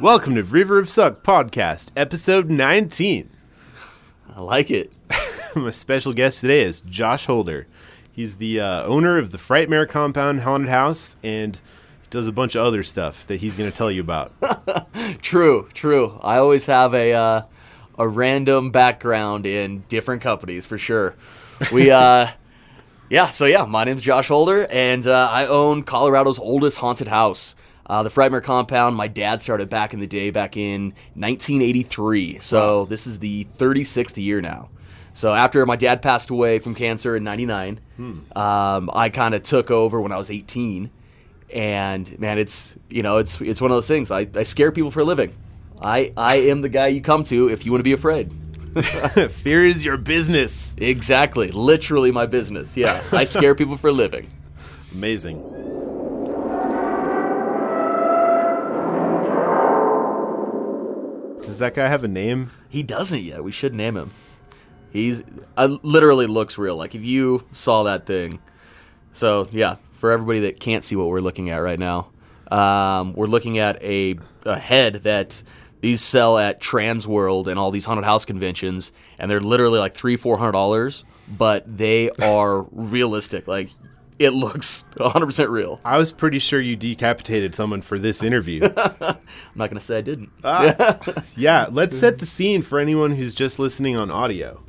Welcome to River of Suck podcast, episode 19. I like it. My special guest today is Josh Holder. He's the uh, owner of the Frightmare Compound Haunted House and does a bunch of other stuff that he's going to tell you about. True, true. I always have a uh, a random background in different companies for sure. We uh yeah, so yeah, my name's Josh Holder and uh, I own Colorado's oldest haunted house. Uh, the Frightmare Compound, my dad started back in the day, back in 1983. So this is the 36th year now. So after my dad passed away from cancer in '99, um, I kind of took over when I was 18. And man, it's you know it's it's one of those things. I, I scare people for a living. I I am the guy you come to if you want to be afraid. Fear is your business. Exactly, literally my business. Yeah, I scare people for a living. Amazing. Does that guy have a name? He doesn't yet. We should name him. He's uh, literally looks real. Like if you saw that thing. So yeah, for everybody that can't see what we're looking at right now, um, we're looking at a, a head that these sell at Transworld and all these haunted house conventions, and they're literally like three, four hundred dollars, but they are realistic. Like it looks 100% real. I was pretty sure you decapitated someone for this interview. I'm not gonna say I didn't. yeah, let's set the scene for anyone who's just listening on audio.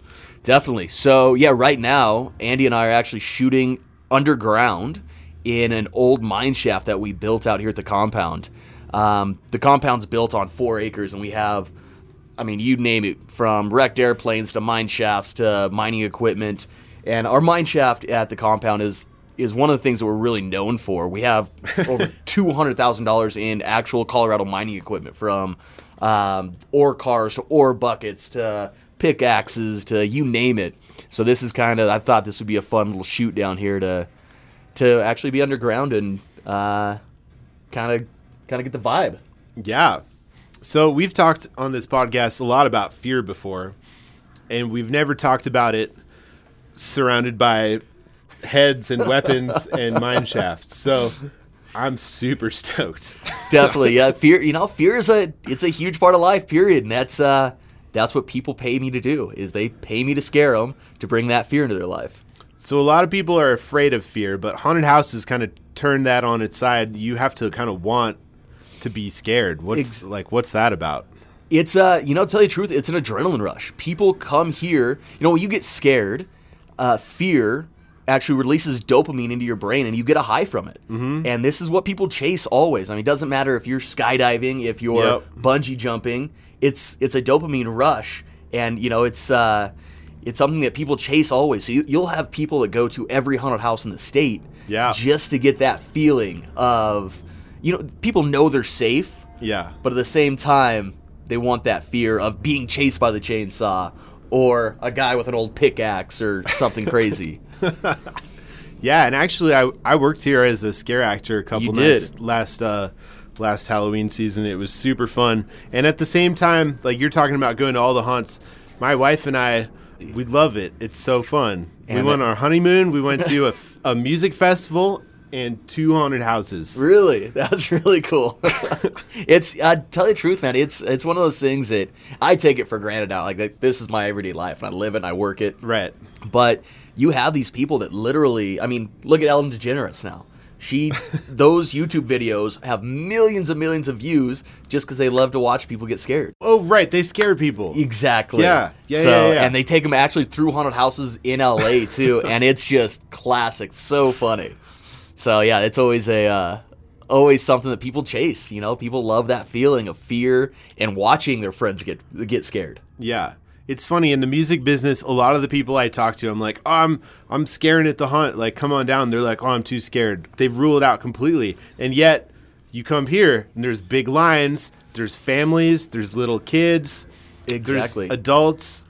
Definitely. So yeah, right now Andy and I are actually shooting underground in an old mine shaft that we built out here at the compound. Um, the compound's built on four acres, and we have, I mean, you name it, from wrecked airplanes to mine shafts to mining equipment. And our mine shaft at the compound is is one of the things that we're really known for. We have over two hundred thousand dollars in actual Colorado mining equipment, from um, ore cars to ore buckets to pickaxes to you name it. So this is kind of I thought this would be a fun little shoot down here to to actually be underground and kind of kind of get the vibe. Yeah. So we've talked on this podcast a lot about fear before, and we've never talked about it surrounded by heads and weapons and mine shafts. So I'm super stoked. Definitely, yeah. Fear, you know, fear is a it's a huge part of life. Period, and that's uh that's what people pay me to do is they pay me to scare them to bring that fear into their life. So a lot of people are afraid of fear, but haunted houses kind of turn that on its side. You have to kind of want to be scared. What's Ex- like what's that about? It's uh, you know, tell you the truth, it's an adrenaline rush. People come here. You know, when you get scared, uh, fear actually releases dopamine into your brain, and you get a high from it. Mm-hmm. And this is what people chase always. I mean, it doesn't matter if you're skydiving, if you're Yep. bungee jumping. It's it's a dopamine rush, and you know, it's uh, it's something that people chase always. So you, you'll have people that go to every haunted house in the state, Yeah. just to get that feeling of, you know, people know they're safe Yeah. but at the same time, they want that fear of being chased by the chainsaw or a guy with an old pickaxe or something crazy. Yeah, and actually I I worked here as a scare actor a couple You nights did. last uh last Halloween season. It was super fun. And at the same time, like you're talking about going to all the haunts, my wife and I we love it. It's so fun. we went on our honeymoon, we went to a, f- a music festival and two haunted houses. really, that's really cool. it's I tell you the truth, man. It's it's one of those things that I take it for granted now. Like, like, this is my everyday life, and I live it, and I work it. Right. But you have these people that literally, I mean, look at Ellen DeGeneres now. She, those YouTube videos have millions and millions of views just because they love to watch people get scared. Oh, right. They scare people. Exactly. Yeah. Yeah, So, yeah, yeah. and they take them actually through haunted houses in LA too, and it's just classic. So funny. So yeah, it's always a uh, always something that people chase. You know, people love that feeling of fear and watching their friends get get scared. Yeah. It's funny in the music business. A lot of the people I talk to, I'm like, oh, I'm I'm scaring at the hunt. Like, come on down. They're like, oh, I'm too scared. They've ruled it out completely. And yet, you come here and there's big lines. There's families. There's little kids. Exactly. There's adults.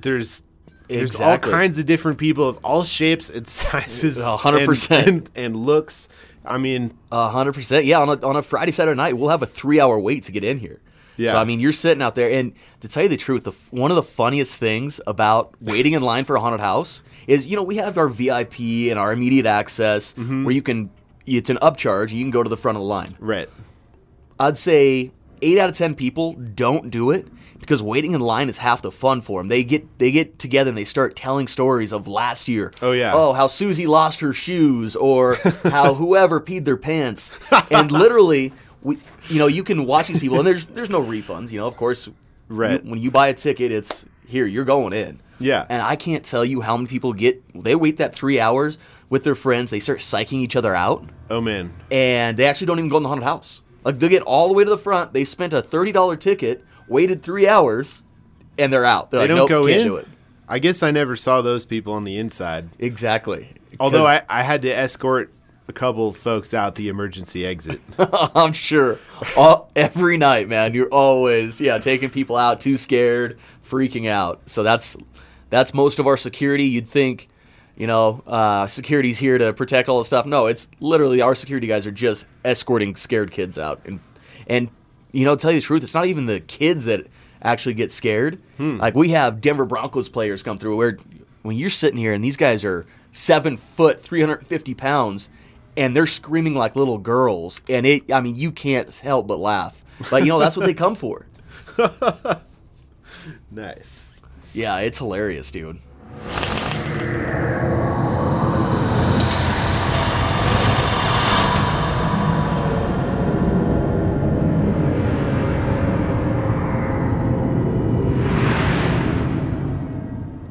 There's there's all kinds of different people of all shapes and sizes. Hundred and- percent. and and looks. I mean, A hundred percent. Yeah, on a, on a Friday, Saturday night, we'll have a three hour wait to get in here. Yeah. So I mean, you're sitting out there, and to tell you the truth, the, one of the funniest things about waiting in line for a haunted house is, you know, we have our VIP and our immediate access Mm-hmm. where you can. It's an upcharge. You can go to the front of the line. right. I'd say eight out of ten people don't do it because waiting in line is half the fun for them. They get they get together and they start telling stories of last year. Oh, yeah. Oh, how Susie lost her shoes, or how whoever peed their pants, and literally, we, you know, you can watch these people, and there's there's no refunds. You know, of course, Right. you- when you buy a ticket, it's here you're going in. Yeah. And I can't tell you how many people get they wait that three hours with their friends. They start psyching each other out Oh man. and they actually don't even go in the haunted house. Like they get all the way to the front. They spent a thirty dollar ticket, waited three hours, and they're out. They're They like, don't nope, go can't in. do it. I guess I never saw those people on the inside. Exactly. Although I, I had to escort a couple folks out the emergency exit. I'm sure all, every night, man, you're always yeah taking people out, too scared, freaking out. So that's that's most of our security. You'd think. You know, uh, security's here to protect all the stuff. No, it's literally our security guys are just escorting scared kids out, and and you know, tell you the truth, it's not even the kids that actually get scared. Like we have Denver Broncos players come through where when you're sitting here and these guys are seven foot, 350 pounds, and they're screaming like little girls, and it, I mean, you can't help but laugh. But you know, that's what they come for. nice. Yeah, it's hilarious, dude.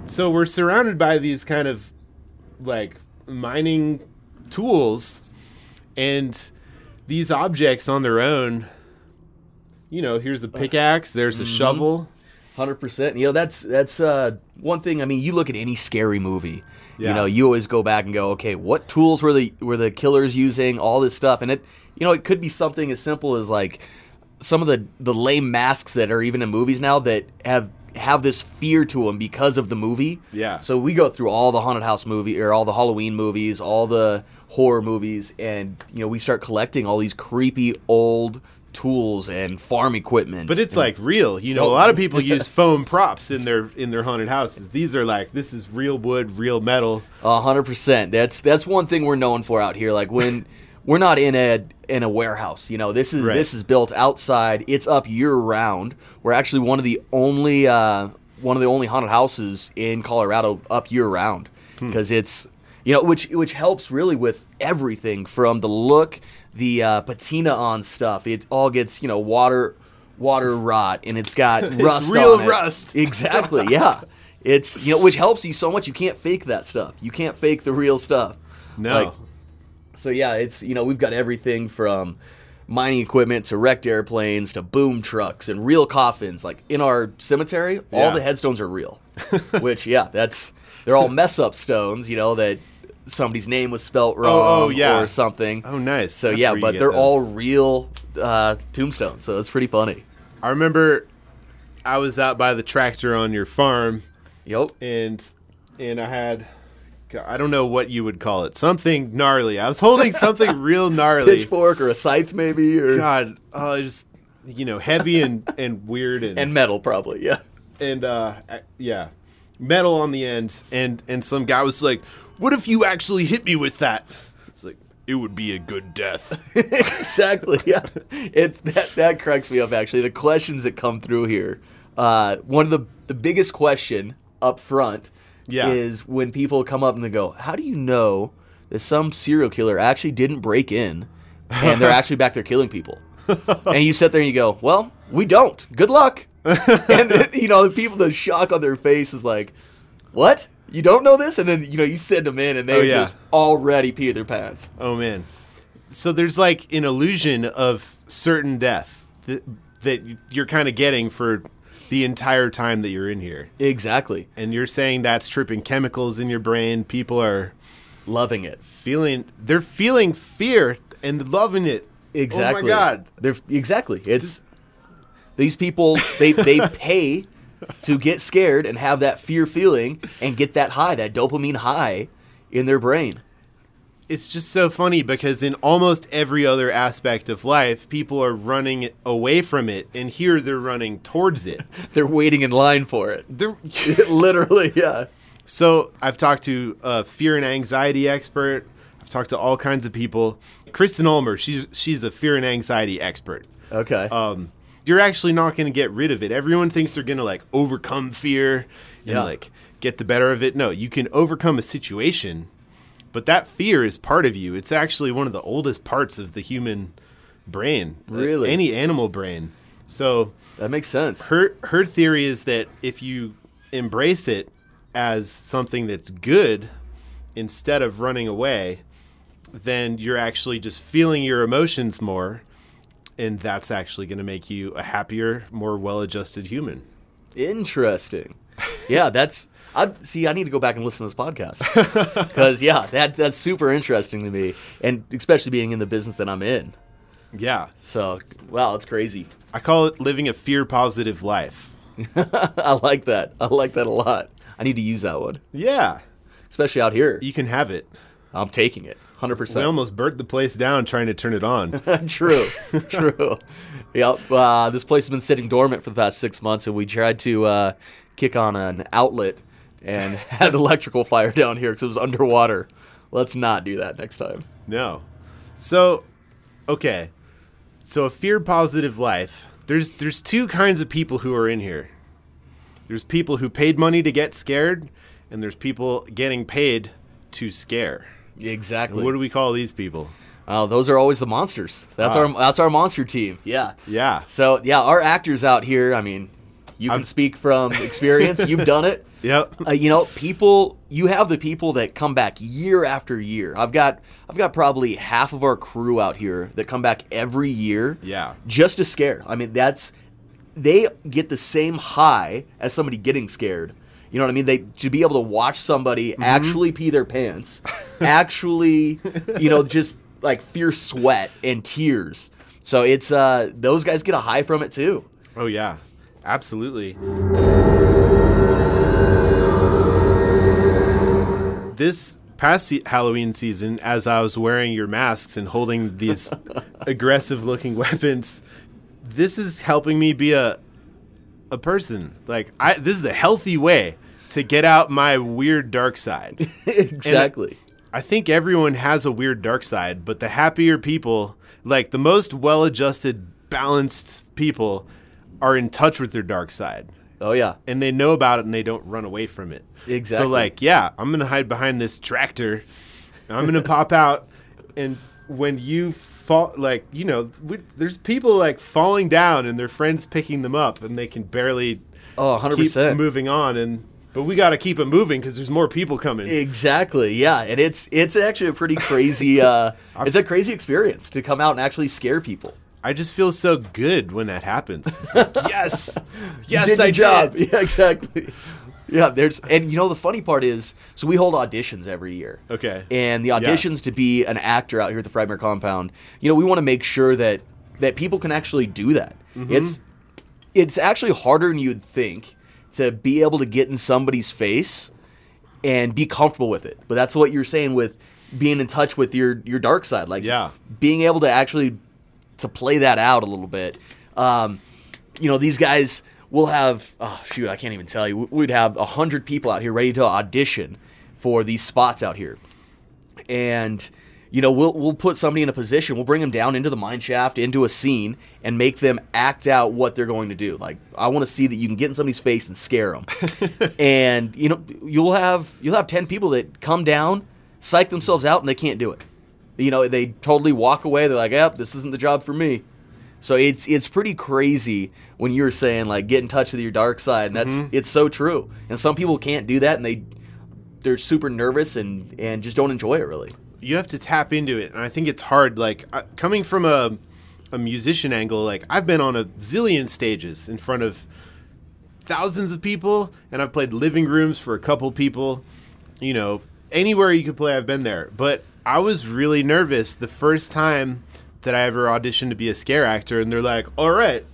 So we're surrounded by these kind of like mining tools and these objects on their own. You know, here's the pickaxe, there's a shovel. Hundred percent. You know, that's that's uh, one thing. I mean, you look at any scary movie. You know, you always go back and go, okay, what tools were the were the killers using? All this stuff, and it, you know, it could be something as simple as like some of the the lame masks that are even in movies now that have have this fear to them because of the movie. Yeah. So we go through all the haunted house movie or all the Halloween movies, all the horror movies, and you know, we start collecting all these creepy old tools and farm equipment. But it's like real. You know, oh. a lot of people use foam props in their in their haunted houses. These are like this is real wood, real metal. A hundred percent. That's that's one thing we're known for out here. Like when we're not in a in a warehouse. You know, this is Right. this is built outside. It's up year round. We're actually one of the only uh, one of the only haunted houses in Colorado up year round because it's you know which which helps really with everything from the look, the uh, patina on stuff. It all gets you know water water rot and it's got rust. real on it. rust. Exactly. Yeah. It's you know which helps you so much. You can't fake that stuff. You can't fake the real stuff. No. Like, so yeah, it's you know we've got everything from mining equipment to wrecked airplanes to boom trucks and real coffins. Like in our cemetery, all Yeah. the headstones are real. Which yeah, that's they're all mess up stones. You know that somebody's name was spelt wrong oh, yeah. or something. oh, nice. So That's yeah, but they're those. all real uh, tombstones. So it's pretty funny. I remember I was out by the tractor on your farm Yep. and and I had I don't know what you would call it. Something gnarly. I was holding something real gnarly. Pitchfork or a scythe maybe or God, oh, just you know, heavy and and weird and and metal probably. Yeah. and uh yeah, metal on the ends and and some guy was like, "What if you actually hit me with that?" It's like it would be a good death. exactly. Yeah, it's that that cracks me up. Actually, the questions that come through here. Uh, one of the the biggest question up front Yeah. is when people come up and they go, "How do you know that some serial killer actually didn't break in and they're actually back there killing people?" and you sit there and you go, "Well, we don't. Good luck." and you know the people, the shock on their face is like, "What? You don't know this?" And then you know you send them in and they Oh, yeah. just already pee their pants. Oh man. So there's like an illusion of certain death that, that you're kind of getting for the entire time that you're in here. Exactly. And you're saying that's tripping chemicals in your brain. People are Loving it. feeling they're feeling fear and loving it. Exactly. Oh my god. They're exactly. It's these people they they pay to get scared and have that fear feeling and get that high, that dopamine high in their brain. It's just so funny because in almost every other aspect of life, people are running away from it, and here they're running towards it. They're waiting in line for it. They're, Literally, yeah. so I've talked to a fear and anxiety expert. I've talked to all kinds of people. Kristen Ulmer, she's she's a fear and anxiety expert. Okay. Um, you're actually not going to get rid of it. Everyone thinks they're going to like overcome fear and Yeah. like get the better of it. No, you can overcome a situation, but that fear is part of you. It's actually one of the oldest parts of the human brain. uh, Really? Any animal brain. So That makes sense. her her theory is that if you embrace it as something that's good instead of running away, then you're actually just feeling your emotions more and that's actually going to make you a happier, more well-adjusted human. Interesting. Yeah, that's. I see. I need to go back and listen to this podcast because yeah, that that's super interesting to me, and especially being in the business that I'm in. Yeah. So, wow, it's crazy. I call it living a fear-positive life. I like that. I like that a lot. I need to use that one, Yeah. especially out here. You can have it. I'm taking it, hundred We percent. almost burnt the place down trying to turn it on. True, true. Yep. Uh, this place has been sitting dormant for the past six months, and we tried to uh, kick on an outlet and had electrical fire down here because it was underwater. Let's not do that next time. No. So, okay. So a fear positive life. There's there's two kinds of people who are in here. There's people who paid money to get scared, and there's people getting paid to scare. Exactly. What do we call these people? Oh, those are always the monsters. That's Ah. our that's our monster team. Yeah. Yeah. So yeah, our actors out here. I mean, you can I've- speak from experience. You've done it. Yep. Uh, you know, people. You have the people that come back year after year. I've got I've got probably half of our crew out here that come back every year. Yeah. Just to scare. I mean, that's they get the same high as somebody getting scared. You know what I mean? They to be able to watch somebody Mm-hmm. actually pee their pants, actually, you know, just like fierce sweat and tears. So it's uh those guys get a high from it too. Oh yeah. Absolutely. This past se- Halloween season, as I was wearing your masks and holding these aggressive looking weapons, this is helping me be a a person. Like I this is a healthy way to get out my weird dark side. exactly. I think everyone has a weird dark side, but the happier people, like the most well adjusted, balanced people, are in touch with their dark side. Oh yeah. And they know about it and they don't run away from it. Exactly. So, like, yeah, I'm going to hide behind this tractor. I'm going to pop out. And when you fall, like, you know, we, there's people like falling down and their friends picking them up and they can barely Oh, 100%. keep moving on. And, but we got to keep it moving because there's more people coming. Exactly. Yeah, and it's it's actually a pretty crazy uh it's a crazy experience to come out and actually scare people. I just feel so good when that happens. Like, yes, yes, I job. did. Yeah, exactly. Yeah, there's and you know the funny part is so we hold auditions every year. Okay. And the auditions to be an actor out here at the Frightmare compound, you know, we want to make sure that that people can actually do that. Mm-hmm. It's it's actually harder than you'd think to be able to get in somebody's face and be comfortable with it. But that's what you're saying with being in touch with your your dark side, like Yeah. being able to actually to play that out a little bit. Um, you know, these guys will have oh shoot, I can't even tell you. We'd have a hundred people out here ready to audition for these spots out here, and you know we'll we'll put somebody in a position. We'll bring them down into the mine shaft, into a scene, and make them act out what they're going to do. Like I want to see that you can get in somebody's face and scare them, and you know you'll have you'll have ten people that come down, psych themselves out, and they can't do it. You know they totally walk away. They're like, "Yep, this isn't the job for me." So it's it's pretty crazy when you're saying like get in touch with your dark side, and that's it's so true. And some people can't do that, and they they're super nervous and and just don't enjoy it really. You have to tap into it, and I think it's hard. Like uh, coming from a a musician angle, like I've been on a zillion stages in front of thousands of people, and I've played living rooms for a couple people. You know, anywhere you could play, I've been there. But I was really nervous the first time that I ever auditioned to be a scare actor, and they're like, "All right,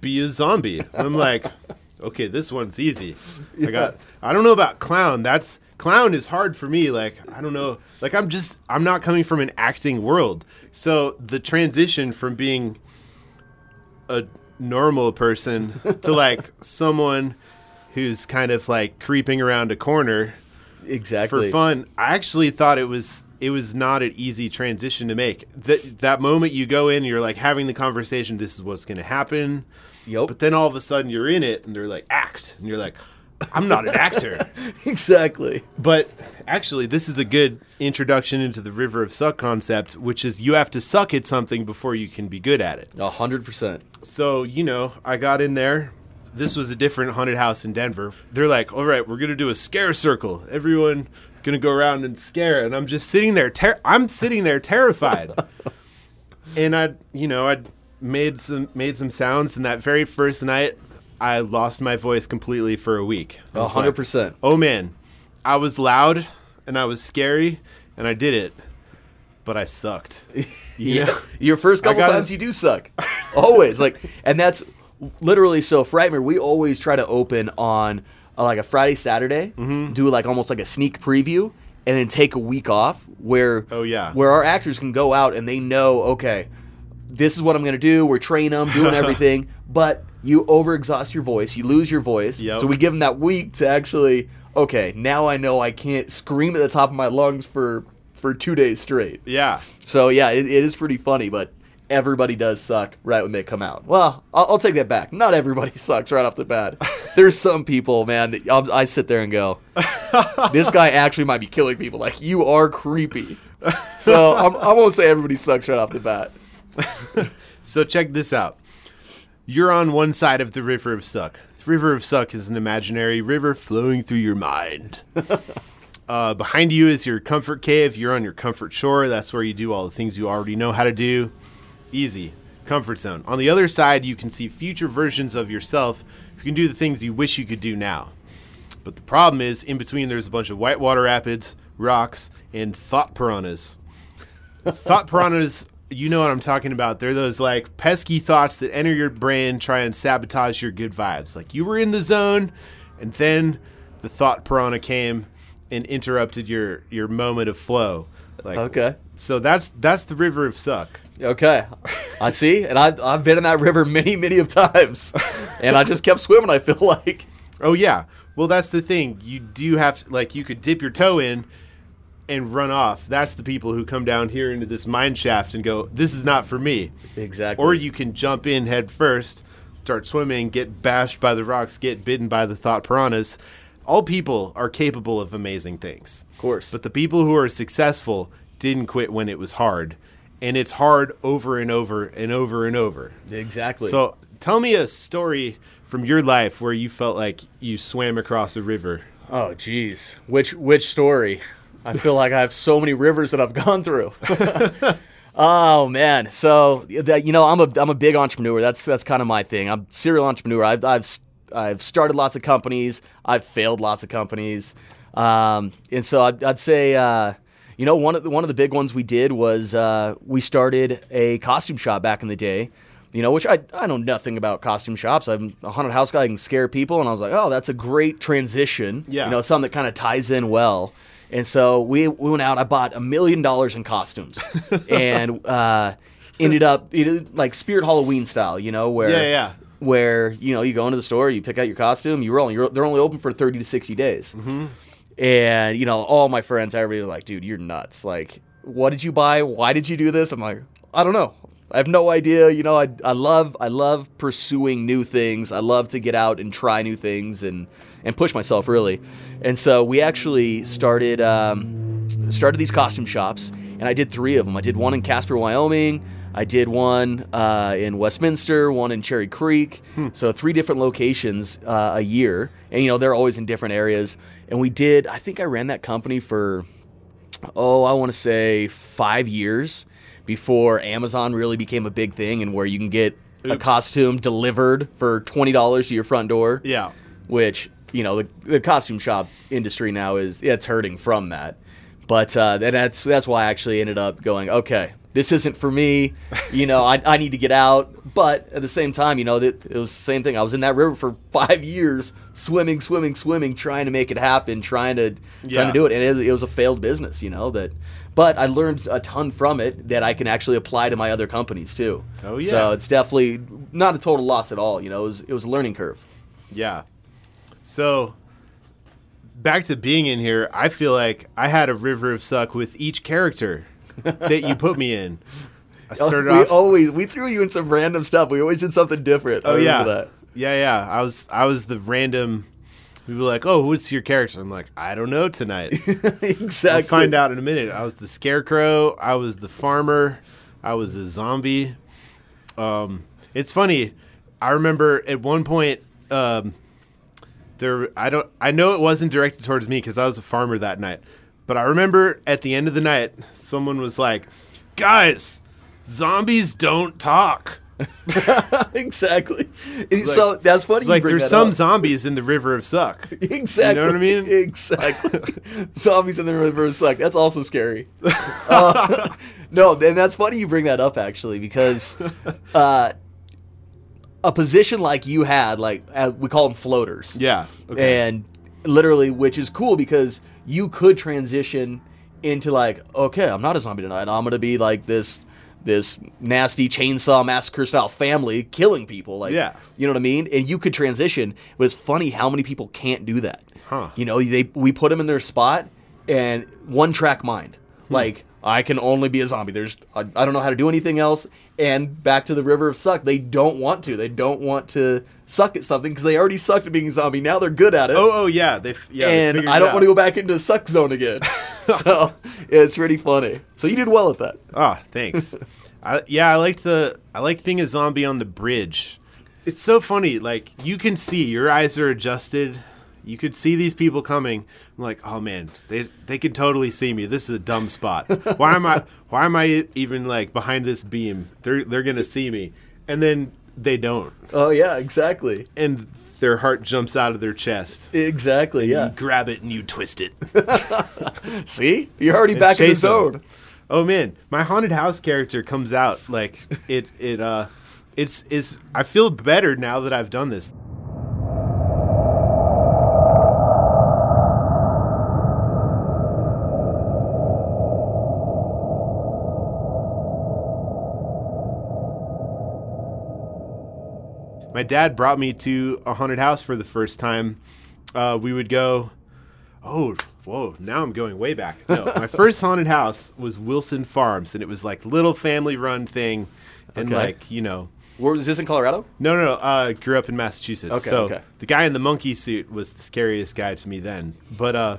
be a zombie." And I'm like, "Okay, this one's easy." I got. I don't know about clown. That's clown is hard for me. Like I don't know. Like I'm just. I'm not coming from an acting world, so the transition from being a normal person to like someone who's kind of like creeping around a corner exactly. for fun. I actually thought it was it was not an easy transition to make. That that moment you go in, you're like having the conversation. This is what's going to happen. Yep. But then all of a sudden you're in it, and they're like act, and you're like, I'm not an actor. exactly. But actually, this is a good introduction into the River of Suck concept, which is you have to suck at something before you can be good at it. A hundred percent. So, you know, I got in there. This was a different haunted house in Denver. They're like, all right, we're going to do a scare circle. Everyone going to go around and scare. And I'm just sitting there. Ter- I'm sitting there terrified. and I, you know, I made some made some sounds. And that very first night, I lost my voice completely for a week. I A was hundred like, percent. Oh man, I was loud and I was scary and I did it, but I sucked. Yeah. know? Your first couple gotta- times you do suck. always. Like and that's literally so Frightmare, we always try to open on uh, like a Friday, Saturday, Mm-hmm. do like almost like a sneak preview and then take a week off where Oh, yeah. where our actors can go out and they know, okay, this is what I'm going to do. We're training them, doing everything, but you overexhaust your voice, you lose your voice. Yep. So we give them that week to actually, okay, now I know I can't scream at the top of my lungs for for two days straight. Yeah. So yeah, it, it is pretty funny, but everybody does suck right when they come out. Well, I'll, I'll take that back. Not everybody sucks right off the bat. There's some people, man. That I'll, I sit there and go, this guy actually might be killing people. Like you are creepy. So I'm, I won't say everybody sucks right off the bat. So check this out. You're on one side of the River of Suck. The River of Suck is an imaginary river flowing through your mind. uh, behind you is your comfort cave. You're on your comfort shore. That's where you do all the things you already know how to do. Easy. Comfort zone. On the other side, you can see future versions of yourself who can do the things you wish you could do now. But the problem is, in between, there's a bunch of whitewater rapids, rocks, and thought piranhas. thought piranhas, you know what I'm talking about. They're those like pesky thoughts that enter your brain, try and sabotage your good vibes. Like you were in the zone, and then the thought piranha came and interrupted your your moment of flow. Like Okay. so that's that's the river of suck. Okay. I see, and I, I've been in that river many, many of times, and I just kept swimming. I feel like. Oh yeah. Well, that's the thing. You do have to, like you could dip your toe in and run off. That's the people who come down here into this mine shaft and go, "This is not for me." Exactly. Or you can jump in head first, start swimming, get bashed by the rocks, get bitten by the thought piranhas. All people are capable of amazing things. of course. But the people who are successful didn't quit when it was hard. And it's hard over and over and over and over. exactly. So tell me a story from your life where you felt like you swam across a river. Oh, jeez. Which which story? I feel like I have so many rivers that I've gone through. oh man, so that you know, I'm a I'm a big entrepreneur. That's that's kind of my thing. I'm serial entrepreneur. I've I've I've started lots of companies. I've failed lots of companies, um, and so I'd, I'd say. Uh, you know, one of the, one of the big ones we did was uh, we started a costume shop back in the day. You know, which I I know nothing about costume shops. I'm a haunted house guy. I can scare people, and I was like, oh, that's a great transition. Yeah. You know, something that kind of ties in well. And so we, we went out. I bought a million dollars in costumes, and uh, ended up it, like Spirit Halloween style. You know, where Yeah, yeah. where you know you go into the store, you pick out your costume, you roll. You're, they're only open for thirty to sixty days. Mm-hmm. And you know, all my friends, everybody was like, "Dude, you're nuts! Like, what did you buy? Why did you do this?" I'm like, "I don't know. I have no idea. You know, I, I love I love pursuing new things. I love to get out and try new things and and push myself really. And so we actually started um, started these costume shops, and I did three of them. I did one in Casper, Wyoming. I did one uh, in Westminster, one in Cherry Creek. So three different locations uh, a year, and you know they're always in different areas. And we did. I think I ran that company for oh, I want to say five years before Amazon really became a big thing and where you can get a costume delivered for twenty dollars to your front door. Yeah. Which you know the, the costume shop industry now is it's hurting from that. But uh, and that's that's why I actually ended up going okay. This isn't for me, you know. I, I need to get out, but at the same time, you know, that it was the same thing. I was in that river for five years, swimming, swimming, swimming, trying to make it happen, trying to trying to do it, and it, it was a failed business, you know. That, but I learned a ton from it that I can actually apply to my other companies too. Oh, yeah. So it's definitely not a total loss at all. You know, it was it was a learning curve. Yeah. So back to being in here, I feel like I had a river of suck with each character that you put me in. I started we off. always we threw you in some random stuff. We always did something different. I oh yeah, remember yeah, yeah. I was I was the random. We were like, "Oh, what's your character?" I'm like, "I don't know tonight." exactly. I'll find out in a minute. I was the scarecrow. I was the farmer. I was a zombie. Um, it's funny. I remember at one point, um, there. I don't. I know it wasn't directed towards me because I was a farmer that night. But I remember at the end of the night, someone was like, "Guys, zombies don't talk." exactly. so that's funny. It's like there's that some up. zombies in the river of suck. Exactly. You know what I mean? Exactly. Zombies in the river of suck. That's also scary. Uh, no, and that's funny you bring that up actually because uh, a position like you had, like uh, we call them floaters, Yeah. Okay. and literally, which is cool because you could transition into like, okay, I'm not a zombie tonight. I'm gonna be like this. This nasty chainsaw massacre style family killing people, like Yeah. you know what I mean? And you could transition, but it's funny how many people can't do that. Huh. You know, they we put them in their spot and one track mind. Hmm. Like I can only be a zombie. There's I, I don't know how to do anything else. And back to the river of suck. They don't want to. They don't want to suck at something because they already sucked at being a zombie. Now they're good at it. oh, oh yeah. They. f- Yeah. and figured I don't want to go back into suck zone again. so it's pretty funny. So you did well at that. Oh, thanks. I, yeah, I liked the I liked being a zombie on the bridge. It's so funny. Like you can see your eyes are adjusted. You could see these people coming. I'm like, oh man, they they could totally see me. This is a dumb spot. Why am I why am I even like behind this beam? They're they're gonna see me, and then they don't, Oh yeah, exactly. and their heart jumps out of their chest. Exactly. Yeah. You grab it and you twist it. See? You're already back in the zone. Oh man, my haunted house character comes out like it it uh it's is I feel better now that I've done this. My dad brought me to a haunted house for the first time. Uh, we would go Oh, whoa! Now I'm going way back. No, my first haunted house was Wilson Farms, and it was like little family-run thing, and Okay. like you know, Where was this in Colorado? no, no, no. Uh, grew up in Massachusetts. Okay, so okay. the guy in the monkey suit was the scariest guy to me then. But uh,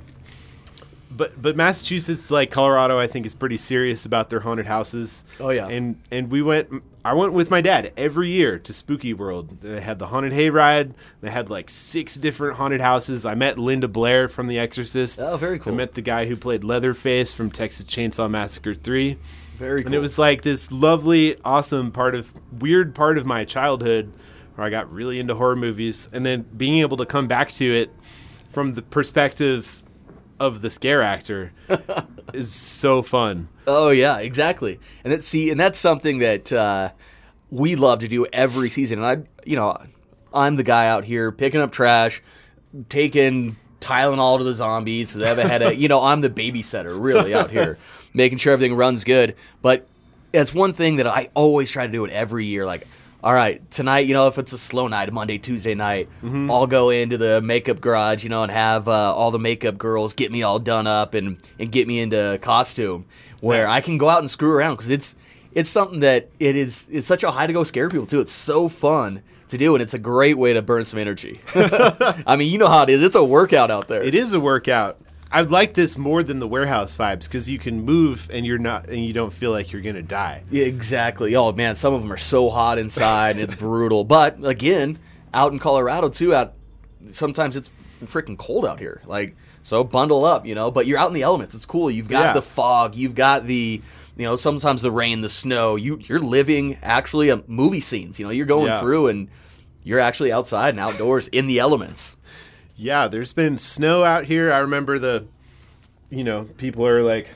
but but Massachusetts, like Colorado, I think is pretty serious about their haunted houses. Oh, yeah. And and we went. I went with my dad every year to Spooky World. They had the haunted hayride. They had like six different haunted houses. I met Linda Blair from The Exorcist. Oh, very cool. I met the guy who played Leatherface from Texas Chainsaw Massacre Three. Very cool. And it was like this lovely, awesome part of weird part of my childhood where I got really into horror movies and then being able to come back to it from the perspective of the scare actor is so fun. Oh yeah, exactly. And that see, and that's something that uh, we love to do every season. And I, you know, I'm the guy out here picking up trash, taking Tylenol to the zombies so they have a headache. you know, I'm the babysitter really out here, making sure everything runs good. But that's one thing that I always try to do it every year. Like, all right, tonight, you know, if it's a slow night, Monday, Tuesday night, I'll go into the makeup garage, you know, and have uh, all the makeup girls get me all done up and, and get me into costume where Nice. I can go out and screw around because it's it's something that it is it's such a high to go scare people too. It's so fun to do and it's a great way to burn some energy. I mean, you know how it is. It's a workout out there. It is a workout. I like this more than the warehouse vibes because you can move and you're not and you don't feel like you're gonna die. Yeah, exactly. Oh man, some of them are so hot inside and it's brutal. But again, out in Colorado too, out sometimes it's freaking cold out here. Like so, bundle up, you know. But you're out in the elements. It's cool. You've got Yeah. the fog. You've got the you know sometimes the rain, the snow. You you're living actually a movie scenes. You know, you're going Yeah. through and you're actually outside and outdoors in the elements. Yeah, there's been snow out here. I remember the, you know, people are like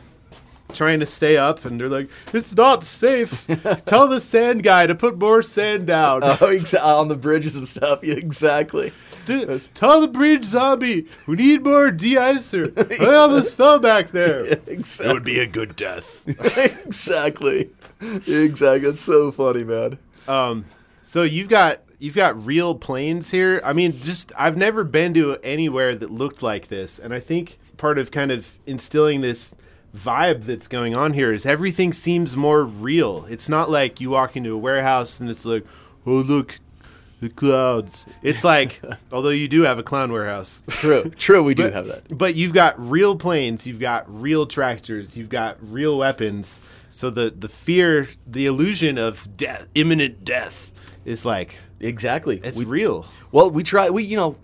trying to stay up and they're like, it's not safe. Tell the sand guy to put more sand down. Oh, exa- on the bridges and stuff. Yeah, exactly. D- Tell the bridge zombie we need more de-icer. I almost fell back there. exactly. It would be a good death. exactly. Exactly. It's so funny, man. Um, so you've got you've got real planes here. I mean, just I've never been to anywhere that looked like this, and I think part of kind of instilling this vibe that's going on here is everything seems more real. It's not like you walk into a warehouse and it's like, oh look, the clouds. It's like, although you do have a clown warehouse. True, true. We do have that. But you've got real planes, you've got real tractors, you've got real weapons. So the the fear, the illusion of death, imminent death, is like Exactly. it's We- real. Well, we try. We you know,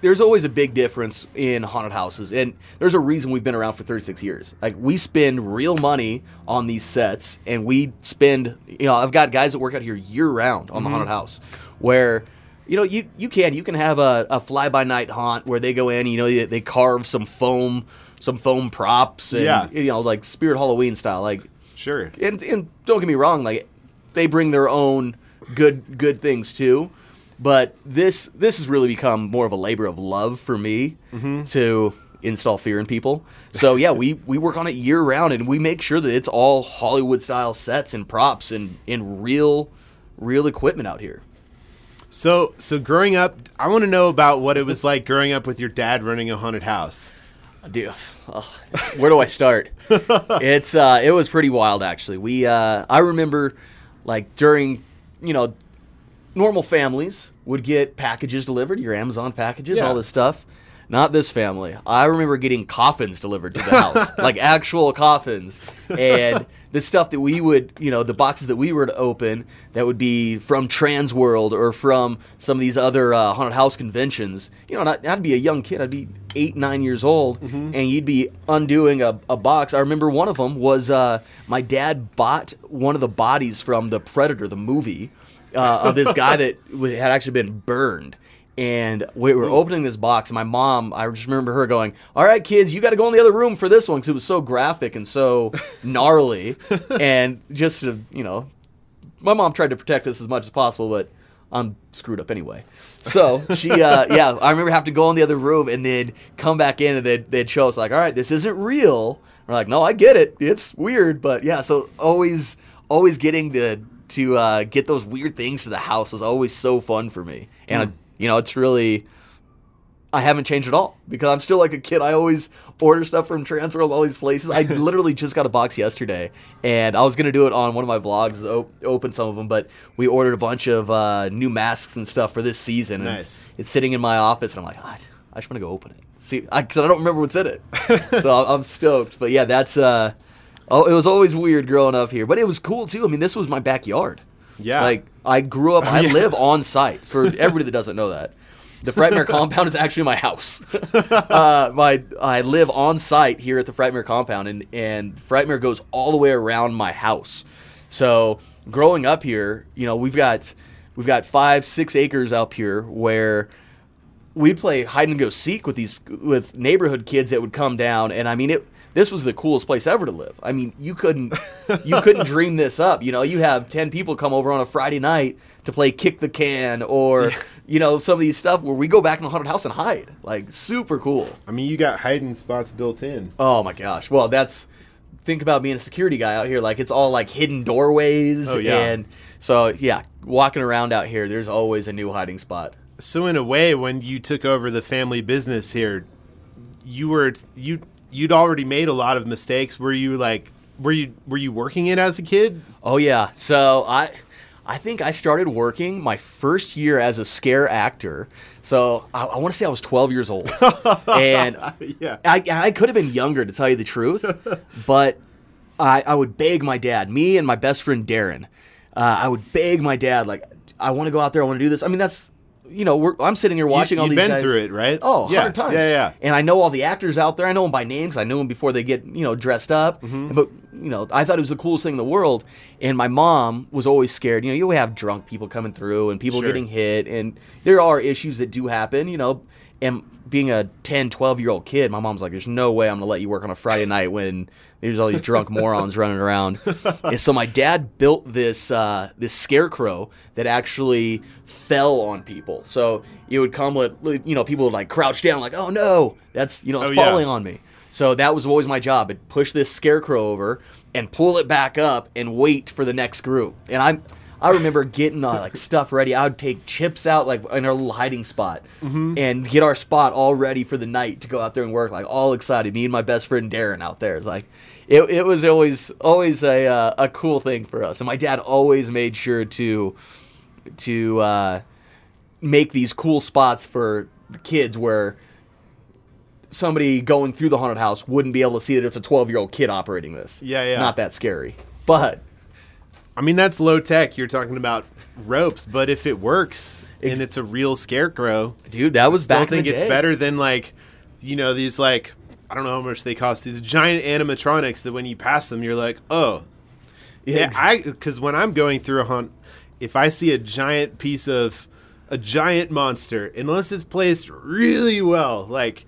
there's always a big difference in haunted houses, and there's a reason we've been around for 36 years. Like we spend real money on these sets, and we spend. You know, I've got guys that work out here year round on the mm-hmm. haunted house, where. You know, you you can you can have a, a fly by night haunt where they go in. You know, they, they carve some foam, some foam props, and Yeah. you know, like Spirit Halloween style. Like Sure. and, and don't get me wrong, like they bring their own good good things too. But this this has really become more of a labor of love for me to install fear in people. So yeah, we we work on it year round, and we make sure that it's all Hollywood style sets and props and in real real equipment out here. So so growing up, I want to know about what it was like growing up with your dad running a haunted house. Dude, ugh, where do I start? it's uh, it was pretty wild actually. We uh, I remember like during you know normal families would get packages delivered, your Amazon packages, Yeah. all this stuff. Not this family. I remember getting coffins delivered to the house, like actual coffins, and the stuff that we would, you know, the boxes that we were to open that would be from Transworld or from some of these other uh, haunted house conventions. You know, and I- I'd be a young kid. I'd be eight, nine years old, and you'd be undoing a, a box. I remember one of them was uh, my dad bought one of the bodies from the Predator, the movie, uh, of this guy that had actually been burned. And we were opening this box, and my mom, I just remember her going, All right, kids, you got to go in the other room for this one because it was so graphic and so gnarly. and just to, you know, my mom tried to protect us as much as possible, but I'm screwed up anyway. So she, uh, yeah, I remember having to go in the other room and then come back in and they'd, they'd show us, like, All right, this isn't real. We're like, No, I get it. It's weird. But yeah, so always, always getting to, to uh, get those weird things to the house was always so fun for me. And, I, you know, it's really, I haven't changed at all because I'm still like a kid. I always order stuff from Transworld, all these places. I literally just got a box yesterday, and I was gonna do it on one of my vlogs, op- open some of them, but we ordered a bunch of uh, new masks and stuff for this season. and Nice. It's sitting in my office, and I'm like, "God, I just want to go open it. See, because I, I don't remember what's in it. so I'm, I'm stoked. But yeah, that's uh, oh, it was always weird growing up here, but it was cool too. I mean, this was my backyard. Yeah. Like I grew up, I Yeah. live on site. For everybody that doesn't know that, the Frightmare compound is actually my house. uh, my I live on site here at the Frightmare compound, and and Frightmare goes all the way around my house. So growing up here, you know, we've got we've got five six acres up here where we play hide and go seek with these with neighborhood kids that would come down and I mean it this was the coolest place ever to live. I mean, you couldn't you couldn't dream this up. You know, you have 10 people come over on a Friday night to play kick the can or you know, some of these stuff where we go back in the haunted house and hide. Like super cool. I mean, you got hiding spots built in. Oh my gosh. Well, that's think about being a security guy out here. Like it's all like hidden doorways Oh, yeah. and so yeah, walking around out here, there's always a new hiding spot. So in a way, when you took over the family business here, you were you you'd already made a lot of mistakes. Were you like were you were you working it as a kid? Oh yeah. So I I think I started working my first year as a scare actor. So I, I want to say I was 12 years old. and yeah. I, I could have been younger to tell you the truth, but I, I would beg my dad, me and my best friend Darren, uh, I would beg my dad, like, I want to go out there, I want to do this. I mean, that's, you know, we're, I'm sitting here watching all you'd these been guys. through it, right? Oh, Yeah, times. yeah, yeah. And I know all the actors out there. I know them by name because I knew them before they get, you know, dressed up. Mm-hmm. But, you know, I thought it was the coolest thing in the world. And my mom was always scared. You know, you have drunk people coming through and people Sure. getting hit. And there are issues that do happen, you know. And being a 10, 12 year old kid, my mom's like, there's no way I'm going to let you work on a Friday night when there's all these drunk morons running around. And so my dad built this uh, this scarecrow that actually fell on people. So it would come with, you know, people would like crouch down, like, oh no, that's, you know, it's Oh, yeah. falling on me. So that was always my job. I'd push this scarecrow over and pull it back up and wait for the next group. And I'm, I remember getting uh, like stuff ready. I would take chips out like in our little hiding spot and get our spot all ready for the night to go out there and work. Like all excited. Me and my best friend Darren out there. It's like it, it was always always a uh, a cool thing for us. And my dad always made sure to to uh, make these cool spots for the kids where somebody going through the haunted house wouldn't be able to see that it's a 12 year old kid operating this. Yeah, yeah. Not that scary. But I mean, that's low tech. You're talking about ropes, but if it works Ex- and it's a real scarecrow, dude, that was I don't back in think it's day. better than like, you know, these like I don't know how much they cost. These giant animatronics that when you pass them, you're like, oh, yeah. ex- I because when I'm going through a hunt, if I see a giant piece of a giant monster, unless it's placed really well, like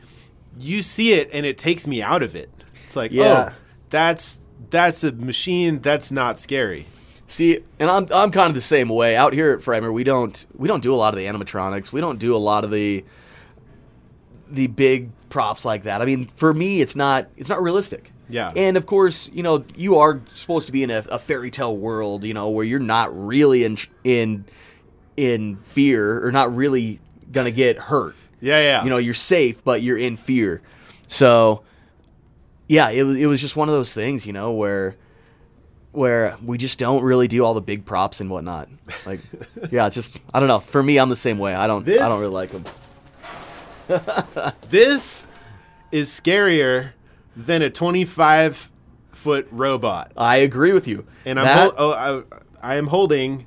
you see it and it takes me out of it. It's like, Yeah. oh, that's that's a machine. That's not scary. See, and I'm I'm kind of the same way. Out here at Frightmare, we don't we don't do a lot of the animatronics. We don't do a lot of the the big props like that. I mean, for me, it's not it's not realistic. Yeah. And of course, you know, you are supposed to be in a, a fairy tale world, you know, where you're not really in in in fear or not really gonna get hurt. Yeah, yeah. You know, you're safe, but you're in fear. So, yeah, it it was just one of those things, you know, where where we just don't really do all the big props and whatnot. Like, yeah, it's just I don't know. For me, I'm the same way. I don't This- I don't really like them. this is scarier than a 25 foot robot. I agree with you. And I'm That- hol- oh, I, I am holding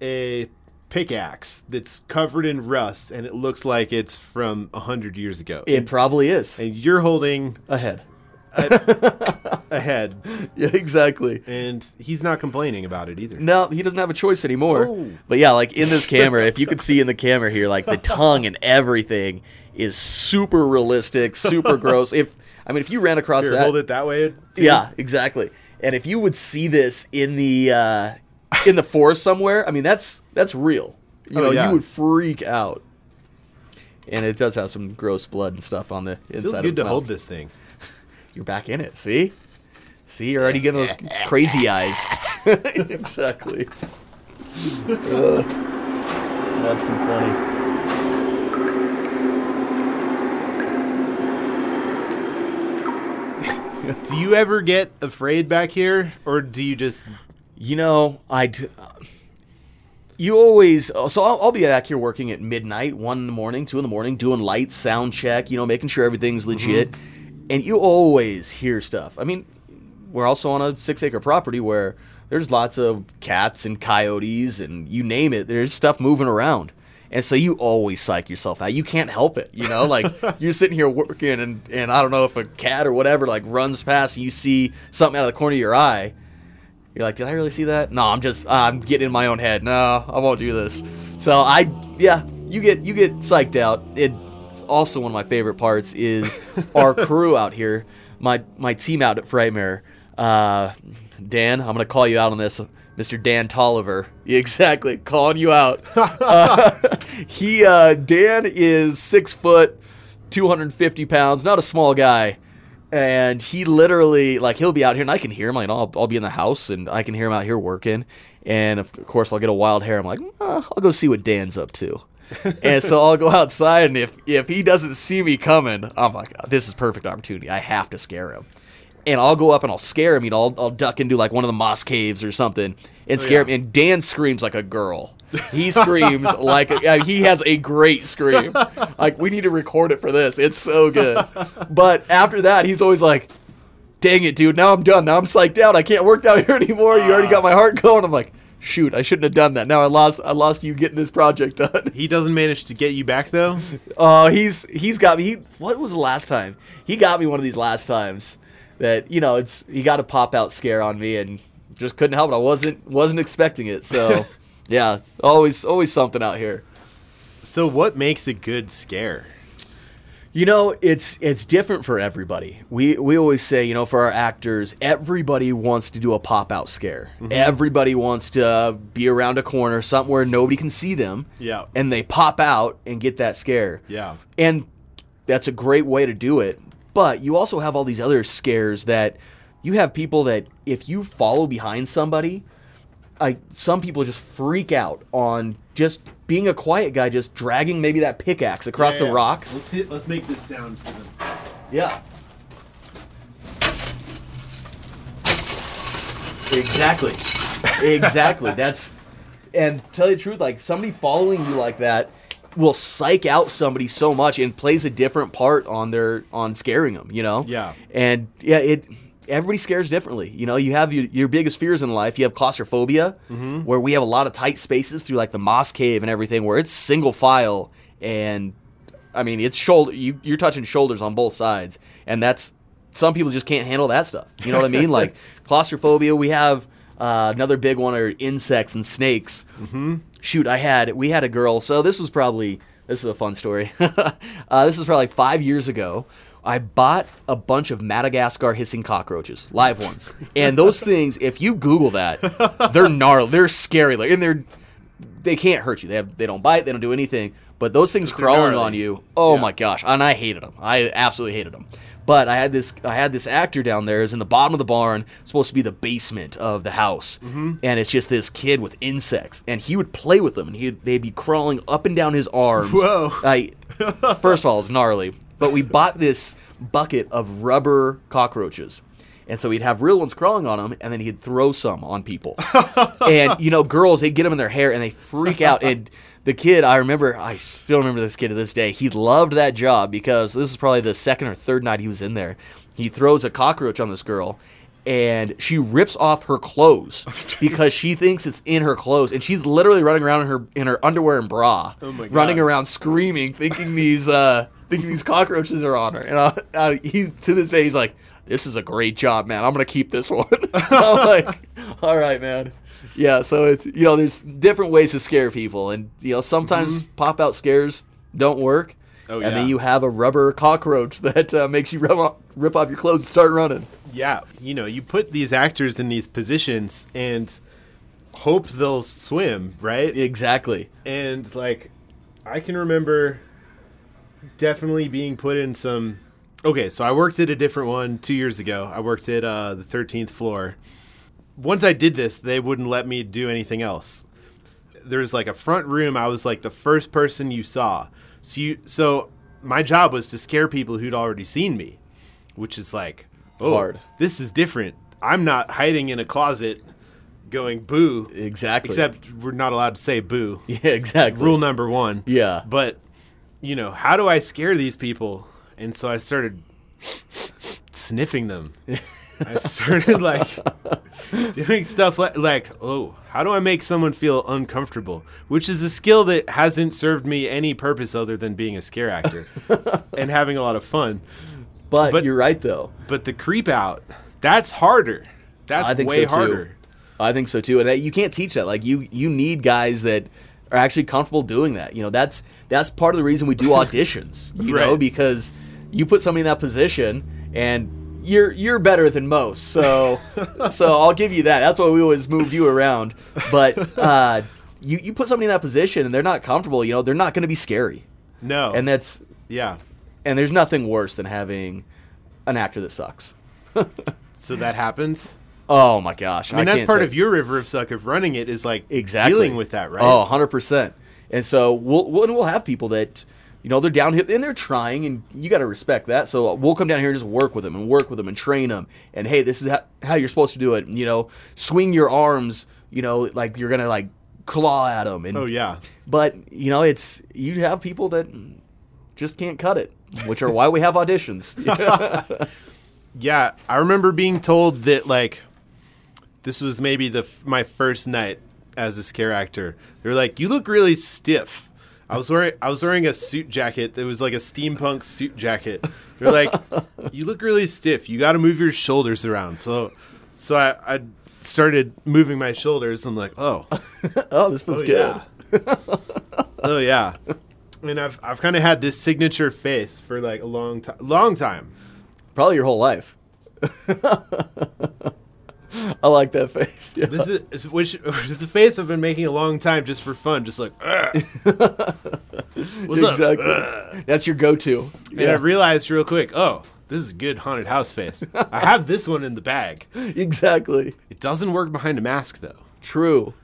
a pickaxe that's covered in rust and it looks like it's from 100 years ago. it probably is and you're holding ahead. A head Yeah, exactly. and he's not complaining about it either. No, he doesn't have a choice anymore. Oh. But yeah, like in this camera, if you could see in the camera here, like the tongue and everything is super realistic, super gross. If I mean, if you ran across Here, that, hold it that way. too. yeah, exactly. And if you would see this in the uh, in the forest somewhere, I mean, that's that's real. You Oh, know, yeah. you would freak out. And it does have some gross blood and stuff on the inside. Feels of good its to mouth. hold this thing. You're back in it. See? See, you're already getting those crazy eyes. exactly. Ugh. that's too funny. Do you ever get afraid back here or do you just You know, I. Do, uh, You always. Uh, so I'll, I'll be back here working at midnight, one in the morning, two in the morning, doing lights, sound check. You know, making sure everything's mm-hmm. legit. And you always hear stuff. I mean, we're also on a six acre property where there's lots of cats and coyotes and you name it. There's stuff moving around. And so you always psych yourself out. You can't help it, you know. Like you're sitting here working, and, and I don't know if a cat or whatever like runs past, and you see something out of the corner of your eye, you're like, did I really see that? No, I'm just I'm getting in my own head. No, I won't do this. So I yeah, you get you get psyched out. It's also one of my favorite parts is our crew out here, my my team out at Frightmare. Uh, Dan, I'm gonna call you out on this, Mr. Dan Tolliver. Exactly, calling you out. uh, he uh, Dan is six foot, 250 pounds, not a small guy and he literally like he'll be out here and I can hear him like I'll, I'll be in the house and I can hear him out here working and of course I'll get a wild hair I'm like "Uh, I'll go see what Dan's up to and so I'll go outside and if if he doesn't see me coming I'm like oh, this is perfect opportunity I have to scare him and I'll go up and I'll scare him you know I'll, I'll duck into like one of the moss caves or something and oh, scare yeah. him and Dan screams like a girl he screams like a, he has a great scream. Like we need to record it for this. It's so good. But after that, he's always like, "Dang it, dude! Now I'm done. Now I'm psyched out. I can't work down here anymore. You already got ah. my heart going." I'm like, "Shoot! I shouldn't have done that. Now I lost. I lost you getting this project done." he doesn't manage to get you back though? Uh, he's he's got me. He, what was the last time? He got me one of these last times that you know it's he got a pop out scare on me and just couldn't help it. I wasn't wasn't expecting it. So yeah, always always something out here. So what makes a good scare? You know, it's it's different for everybody. We we always say, you know, for our actors, everybody wants to do a pop out scare. Mm-hmm. Everybody wants to be around a corner, somewhere nobody can see them. Yeah. And they pop out and get that scare. Yeah. And that's a great way to do it. But you also have all these other scares that you have people that if you follow behind somebody, I some people just freak out on just being a quiet guy, just dragging maybe that pickaxe across Yeah, the rocks. Let's see. Let's make this sound for them. Yeah. Exactly. exactly. That's and tell you the truth, like somebody following you like that will psych out somebody so much and plays a different part on their on scaring them, you know? Yeah. And yeah, it everybody scares differently. You know, you have your, your biggest fears in life. You have claustrophobia, where we have a lot of tight spaces through like the moss cave and everything, where it's single file and I mean, it's shoulder. You, you're touching shoulders on both sides, and that's some people just can't handle that stuff. You know what I mean? like claustrophobia. We have uh, another big one are insects and snakes. Mm-hmm. Shoot, I had we had a girl. So this was probably this is a fun story. uh, this is probably like five years ago. I bought a bunch of Madagascar hissing cockroaches, live ones, and those things. If you Google that, they're gnarly. They're scary. Like, and they're they can't hurt you. They have they don't bite. They don't do anything. But those things they're crawling gnarly. on you. Oh Yeah. my gosh! And I hated them. I absolutely hated them. But I had this I had this actor down there is in the bottom of the barn, supposed to be the basement of the house, Mm-hmm. and it's just this kid with insects, and he would play with them, and he they'd be crawling up and down his arms. Whoa. I first of all, it's gnarly. But we bought this bucket of rubber cockroaches. And so he'd have real ones crawling on him, and then he'd throw some on people. and you know, girls they'd get them in their hair, and they freak out. And the kid, I remember, I still remember this kid to this day. He loved that job because this is probably the second or third night he was in there. He throws a cockroach on this girl, and she rips off her clothes because she thinks it's in her clothes, and she's literally running around in her in her underwear and bra, Oh running around screaming, thinking these uh, thinking these cockroaches are on her. And uh, uh, he to this day he's like, "This is a great job, man. I'm gonna keep this one." I'm like, "All right, man." Yeah. So it's you know there's different ways to scare people, and you know sometimes pop out scares don't work. Mm-hmm. Oh, and then you have a rubber cockroach that uh, makes you rip off, rip off your clothes and start running. Yeah, you know, you put these actors in these positions and hope they'll swim, right? Exactly. and like I can remember definitely being put in some Okay, so I worked at a different one 2 years ago. I worked at uh, the 13th floor. Once I did this, they wouldn't let me do anything else. There's like a front room, I was like the first person you saw. So you so my job was to scare people who'd already seen me, which is like oh, Hard. This is different. I'm not hiding in a closet going boo. Exactly. Except we're not allowed to say boo. yeah, exactly. Rule number one. Yeah. But, you know, how do I scare these people? And so I started sniffing them. I started like doing stuff like, like, oh, how do I make someone feel uncomfortable? Which is a skill that hasn't served me any purpose other than being a scare actor and having a lot of fun. But, but- you're right though. But the creep out, that's harder. That's I think way so too. harder. I think so too, and that, you can't teach that. Like you, you need guys that are actually comfortable doing that. You know, that's that's part of the reason we do auditions. You know, because you put somebody in that position, and you're you're better than most. So, so I'll give you that. That's why we always moved you around. But uh, you you put somebody in that position, and they're not comfortable. You know, they're not going to be scary, No. and that's yeah. And there's nothing worse than having an actor that sucks. So that happens. Oh my gosh! I mean, that's part tell- of your river of suck of running it is like exactly dealing with that, right? Oh, 100%. And so we'll, we'll, and we'll have people that, you know, they're down here and they're trying, and you got to respect that. So we'll come down here and just work with them and work with them and train them. And hey, this is how, how you're supposed to do it. You know, swing your arms, you know, like you're going to like claw at them. And, Oh yeah. But, you know, it's, you have people that just can't cut it, which are why we have auditions. Yeah, I remember being told that like this was maybe the my first night as a scare actor. They were like, "You look really stiff." I was wearing I was wearing a suit jacket that was like a steampunk suit jacket. They're like, "You look really stiff. You got to move your shoulders around." So, so I, I started moving my shoulders. I'm like, "Oh, oh, this feels oh good. yeah, oh yeah." And I've I've kind of had this signature face for like a long time, long time. Probably your whole life. I like that face. Yeah. This is which is a face I've been making a long time just for fun, just like. What's exactly. Ugh. That's your go-to. And I realized real quick, oh, this is a good haunted house face. I have this one in the bag. exactly. It doesn't work behind a mask though. True.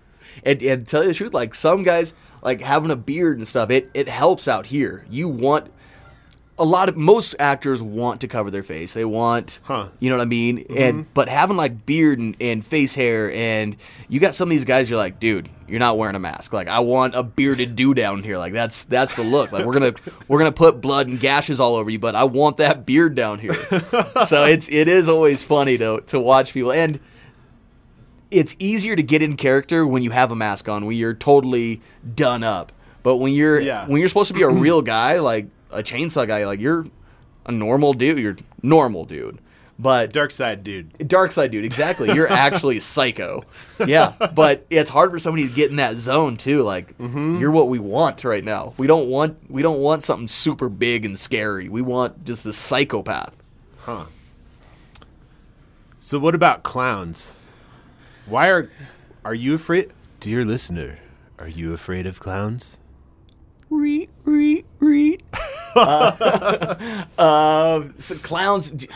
And, and tell you the truth, like some guys, like having a beard and stuff, it, it helps out here. You want a lot of most actors want to cover their face. They want, Huh. you know what I mean. Mm-hmm. And but having like beard and, and face hair, and you got some of these guys. You're like, dude, you're not wearing a mask. Like I want a bearded dude down here. Like that's that's the look. Like we're gonna we're gonna put blood and gashes all over you, but I want that beard down here. so it's it is always funny to to watch people and it's easier to get in character when you have a mask on when you're totally done up but when you're Yeah. when you're supposed to be a real guy like a chainsaw guy like you're a normal dude you're normal dude but Dark side, dude. dark side dude exactly you're actually psycho yeah but it's hard for somebody to get in that zone too like mm-hmm. you're what we want right now we don't want we don't want something super big and scary we want just the psychopath Huh. So what about clowns? Why are are you afraid? Dear listener, are you afraid of clowns? Reet, reet, reet. uh, uh, so clowns. d-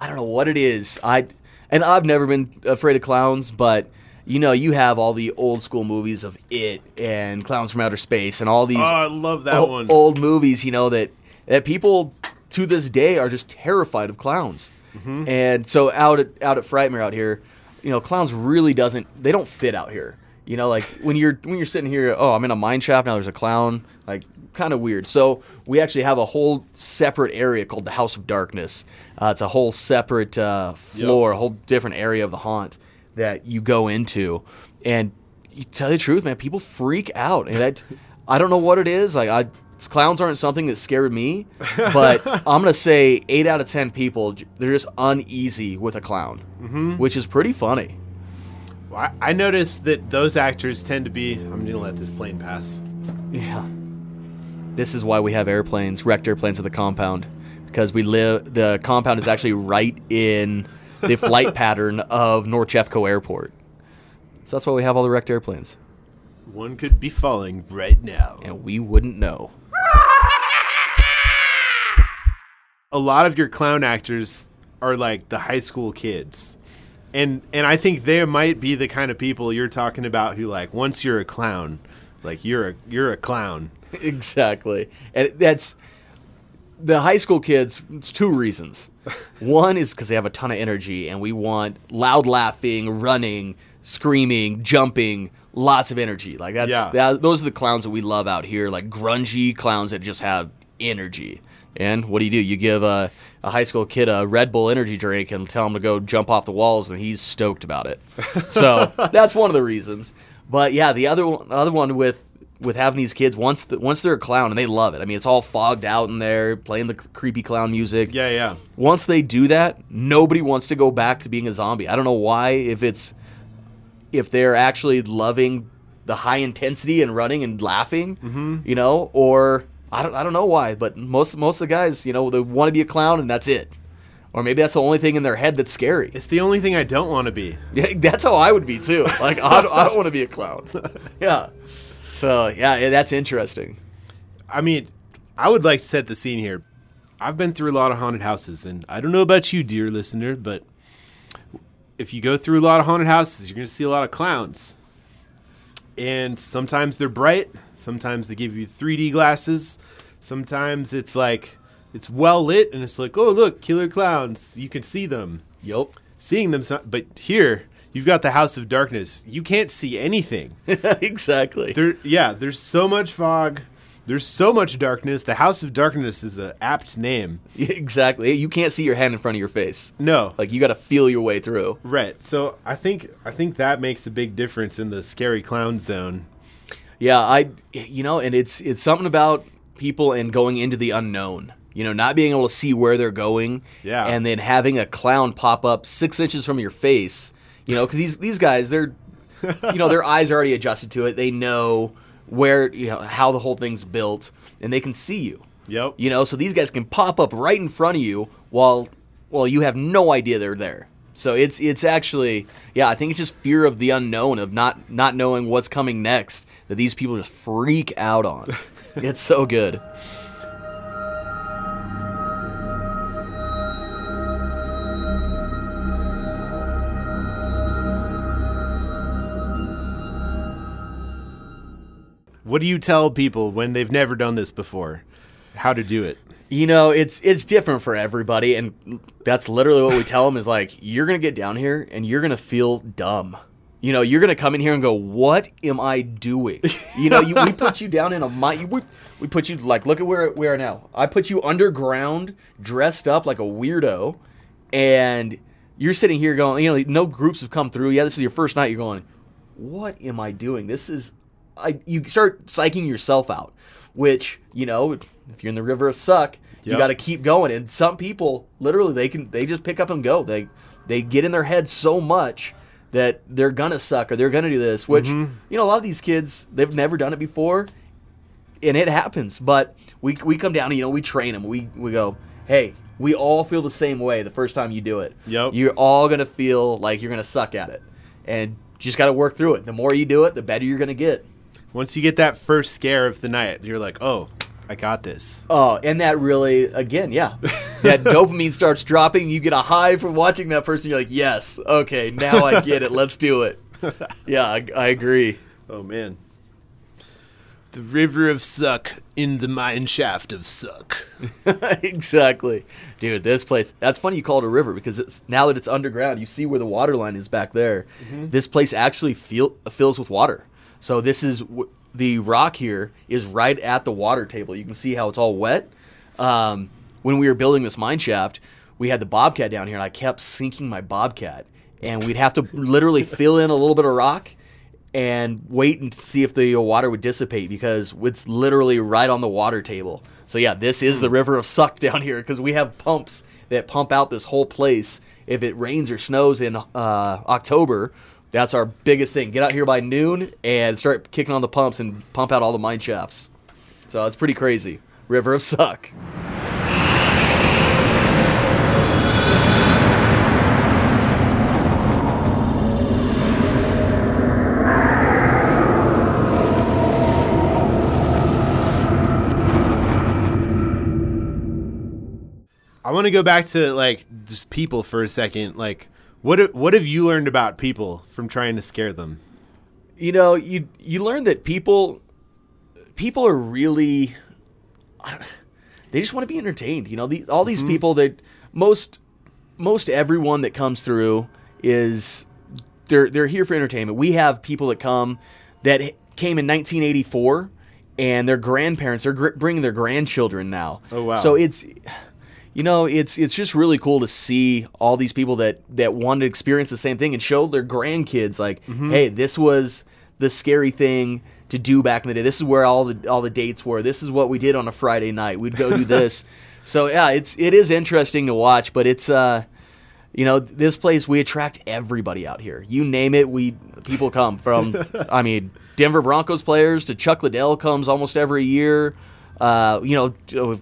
I don't know what it is. I and I've never been afraid of clowns, but you know, you have all the old school movies of It and Clowns from Outer Space and all these Oh, I love that o- one. old movies. You know that that people to this day are just terrified of clowns. Mm-hmm. And so out at out at Frightmare out here, you know, clowns really doesn't they don't fit out here. You know, like when you're when you're sitting here, oh, I'm in a mine shaft now. There's a clown, like kind of weird. So we actually have a whole separate area called the House of Darkness. Uh, it's a whole separate uh, floor, a whole different area of the haunt that you go into, and you tell you the truth, man, people freak out, and I, I don't know what it is. Like I, clowns aren't something that scared me, but I'm gonna say eight out of ten people they're just uneasy with a clown, mm-hmm. which is pretty funny. I, I noticed that those actors tend to be. I'm gonna let this plane pass. Yeah. This is why we have airplanes, wrecked airplanes at the compound, because we live. The compound is actually right in the flight pattern of North Jeffco Airport. So that's why we have all the wrecked airplanes, One could be falling right now. and we wouldn't know. A lot of your clown actors are like the high school kids. And and I think they might be the kind of people you're talking about who like once you're a clown, like you're a you're a clown. exactly. And that's the high school kids. It's two reasons. One is because they have a ton of energy, and we want loud laughing, running, screaming, jumping, lots of energy. Like that's Yeah. that, those are the clowns that we love out here. Like grungy clowns that just have energy. And what do you do? You give a, a high school kid a Red Bull energy drink and tell him to go jump off the walls, and he's stoked about it. So that's one of the reasons. But yeah, the other one, other one with with having these kids once the, once they're a clown and they love it. I mean, it's all fogged out in there, playing the creepy clown music. Yeah, yeah. Once they do that, nobody wants to go back to being a zombie. I don't know why. If it's if they're actually loving the high intensity and running and laughing, Mm-hmm. you know, or I don't I don't know why. But most most of the guys, you know, they want to be a clown and that's it. Or maybe that's the only thing in their head that's scary. It's the only thing I don't want to be. Yeah, that's how I would be too. Like I don't, I don't want to be a clown. Yeah. So yeah, yeah, that's interesting. I mean, I would like to set the scene here. I've been through a lot of haunted houses, and I don't know about you, dear listener, but if you go through a lot of haunted houses, you're going to see a lot of clowns. And sometimes they're bright, sometimes they give you 3D glasses, sometimes it's like it's well lit, and it's like, oh, look, killer clowns. You can see them. Yup. Seeing them, but here, you've got the House of Darkness. You can't see anything. exactly. There, yeah, there's so much fog. There's so much darkness. The House of Darkness is an apt name. exactly. You can't see your hand in front of your face. No, Like you got to feel your way through. right. So I think I think that makes a big difference in the scary clown zone. Yeah, I you know, and it's it's something about people and going into the unknown. You know, not being able to see where they're going. Yeah. And then having a clown pop up six inches from your face. You know, because these these guys, they're you know, their eyes are already adjusted to it. They know where you know how the whole thing's built, and they can see you. Yep. You know, so these guys can pop up right in front of you while while you have no idea they're there. So it's it's actually yeah, I think it's just fear of the unknown of not not knowing what's coming next that these people just freak out on. it's so good. What do you tell people when they've never done this before? How to do it? You know, it's it's different for everybody, and that's literally what we tell them is like, you're gonna get down here and you're gonna feel dumb. You know, you're gonna come in here and go, "What am I doing?" You know, you, we put you down in a mi- we, we put you like, look at where we are now. I put you underground, dressed up like a weirdo, and you're sitting here going, you know, no groups have come through. Yeah, this is your first night. You're going, "What am I doing?" This is, I. You start psyching yourself out, which you know, if you're in the river of suck, you Yep. got to keep going. And some people, literally, they can they just pick up and go. They they get in their head so much that they're gonna suck or they're gonna do this. Which mm-hmm. you know, a lot of these kids they've never done it before, and it happens. But we we come down and you know we train them. We we go, hey, we all feel the same way the first time you do it. Yep. You're all gonna feel like you're gonna suck at it, and just got to work through it. The more you do it, the better you're gonna get. Once you get that first scare of the night, you're like, oh, I got this. Oh, and that really, again, yeah, that dopamine starts dropping. You get a high from watching that person. You're like, yes, okay, now I get it. Let's do it. Yeah, I, I agree. Oh man. The river of suck in the mine shaft of suck. exactly, dude. This place. That's funny you call it a river because it's now that it's underground. You see where the water line is back there. Mm-hmm. This place actually feel, fills with water. So this is w- the rock here is right at the water table. You can see how it's all wet. Um, when we were building this mine shaft, we had the bobcat down here, and I kept sinking my bobcat, and we'd have to literally fill in a little bit of rock and wait and see if the water would dissipate because it's literally right on the water table. So yeah, this is the river of suck down here because we have pumps that pump out this whole place. If it rains or snows in uh, October, that's our biggest thing. Get out here by noon and start kicking on the pumps and pump out all the mine shafts. So it's pretty crazy. River of suck. I want to go back to like just people for a second. Like, what have- what have you learned about people from trying to scare them? you know you you learn that people people are really they just want to be entertained you know the, all these mm-hmm. people that most most everyone that comes through is they're they're here for entertainment we have people that come that came in 1984 and their grandparents they're gr- bringing their grandchildren now Oh, wow. so it's you know it's it's just really cool to see all these people that that want to experience the same thing and show their grandkids like hey this was the scary thing to do back in the day. This is where all the all the dates were. This is what we did on a friday night. We'd go do this. So yeah it's it is interesting to watch but it's uh you know this place we attract everybody out here. You name it we people come from i mean denver broncos players to chuck liddell comes almost every year. Uh, you know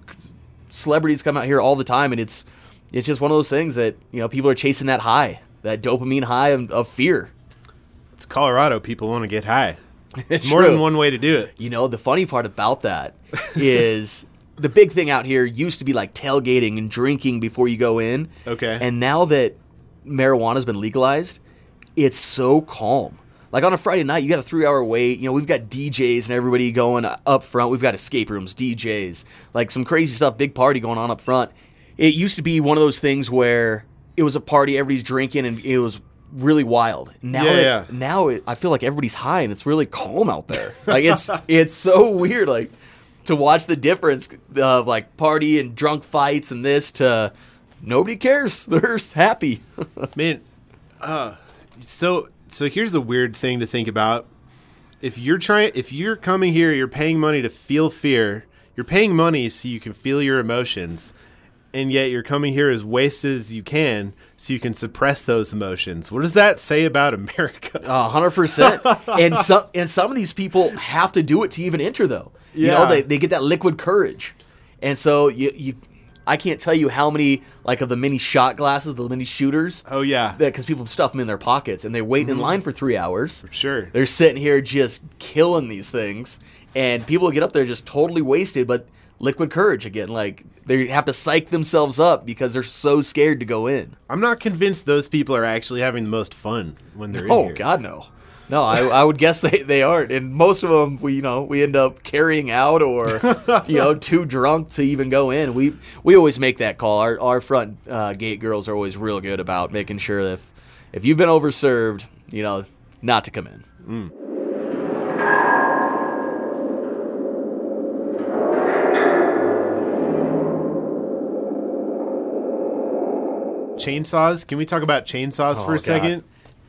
celebrities come out here all the time and it's it's just one of those things that you know people are chasing that high that dopamine high of, of fear It's Colorado. People want to get high. it's More true. than one way to do it. you know the funny part about that is the big thing out here used to be like tailgating and drinking before you go in Okay. and now that marijuana's been legalized it's so calm like on a friday night you got a three hour wait. You know we've got djs and everybody going up front. We've got escape rooms djs like some crazy stuff big party going on up front. It used to be one of those things where it was a party everybody's drinking and it was really wild. Now Yeah, that- yeah. now it, i feel like everybody's high and it's really calm out there. Like it's it's so weird like to watch the difference of like party and drunk fights and this to nobody cares. They're happy. Man, uh, so so here's a weird thing to think about. If you're trying, if you're coming here, you're paying money to feel fear. You're paying money so you can feel your emotions, and yet you're coming here as wasted as you can so you can suppress those emotions. What does that say about America? A hundred percent. And some and some of these people have to do it to even enter though. You know, they, they get that liquid courage. And so you you I can't tell you how many like of the mini shot glasses, the mini shooters, Oh yeah, because people stuff them in their pockets and they wait in mm-hmm. line for three hours. For sure. They're sitting here just killing these things, and people get up there just totally wasted. But liquid courage again, like they have to psych themselves up because they're so scared to go in. I'm not convinced those people are actually having the most fun when they're in Oh. God, no, No, I, I would guess they, they aren't, and most of them we you know we end up carrying out or you know too drunk to even go in. We we always make that call. Our our front uh, gate girls are always real good about making sure if if you've been overserved, you know, not to come in. Chainsaws. Can we talk about chainsaws Oh, for a God. second?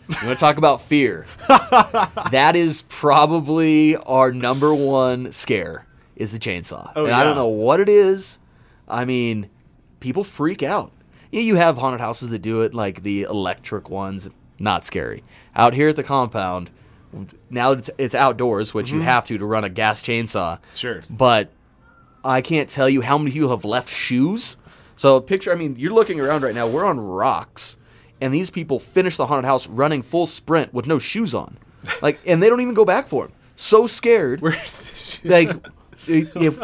You want to talk about fear? that is probably our number one scare is the chainsaw. Oh, and I don't know what it is. I mean, people freak out. You, know, you have haunted houses that do it, like the electric ones. Not scary. Out here at the compound, now it's, it's outdoors, which you have to to run a gas chainsaw. Mm-hmm. Sure. But I can't tell you how many people have left shoes. So picture, I mean, you're looking around right now. We're on rocks, and these people finish the haunted house running full sprint with no shoes on, like, and they don't even go back for them. So scared, Where's the shit? like, if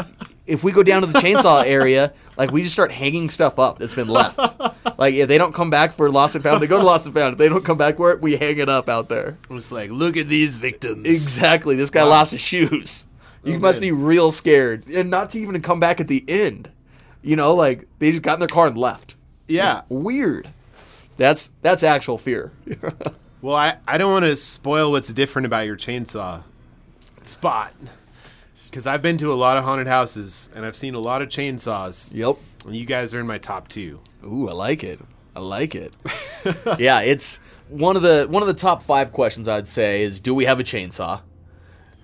if we go down to the chainsaw area, like, we just start hanging stuff up that's been left. Like, if they don't come back for lost and found, they go to lost and found. If they don't come back for it, we hang it up out there. It's like, look at these victims. Exactly. This guy lost his shoes. You Oh, must man. be real scared, and not to even come back at the end. You know, like they just got in their car and left. Yeah. Weird. That's that's actual fear. Well, I, I don't want to spoil what's different about your chainsaw spot. Because I've been to a lot of haunted houses and I've seen a lot of chainsaws. yep. And you guys are in my top two. Ooh, I like it. I like it. yeah, it's one of the one of the top five questions I'd say is do we have a chainsaw?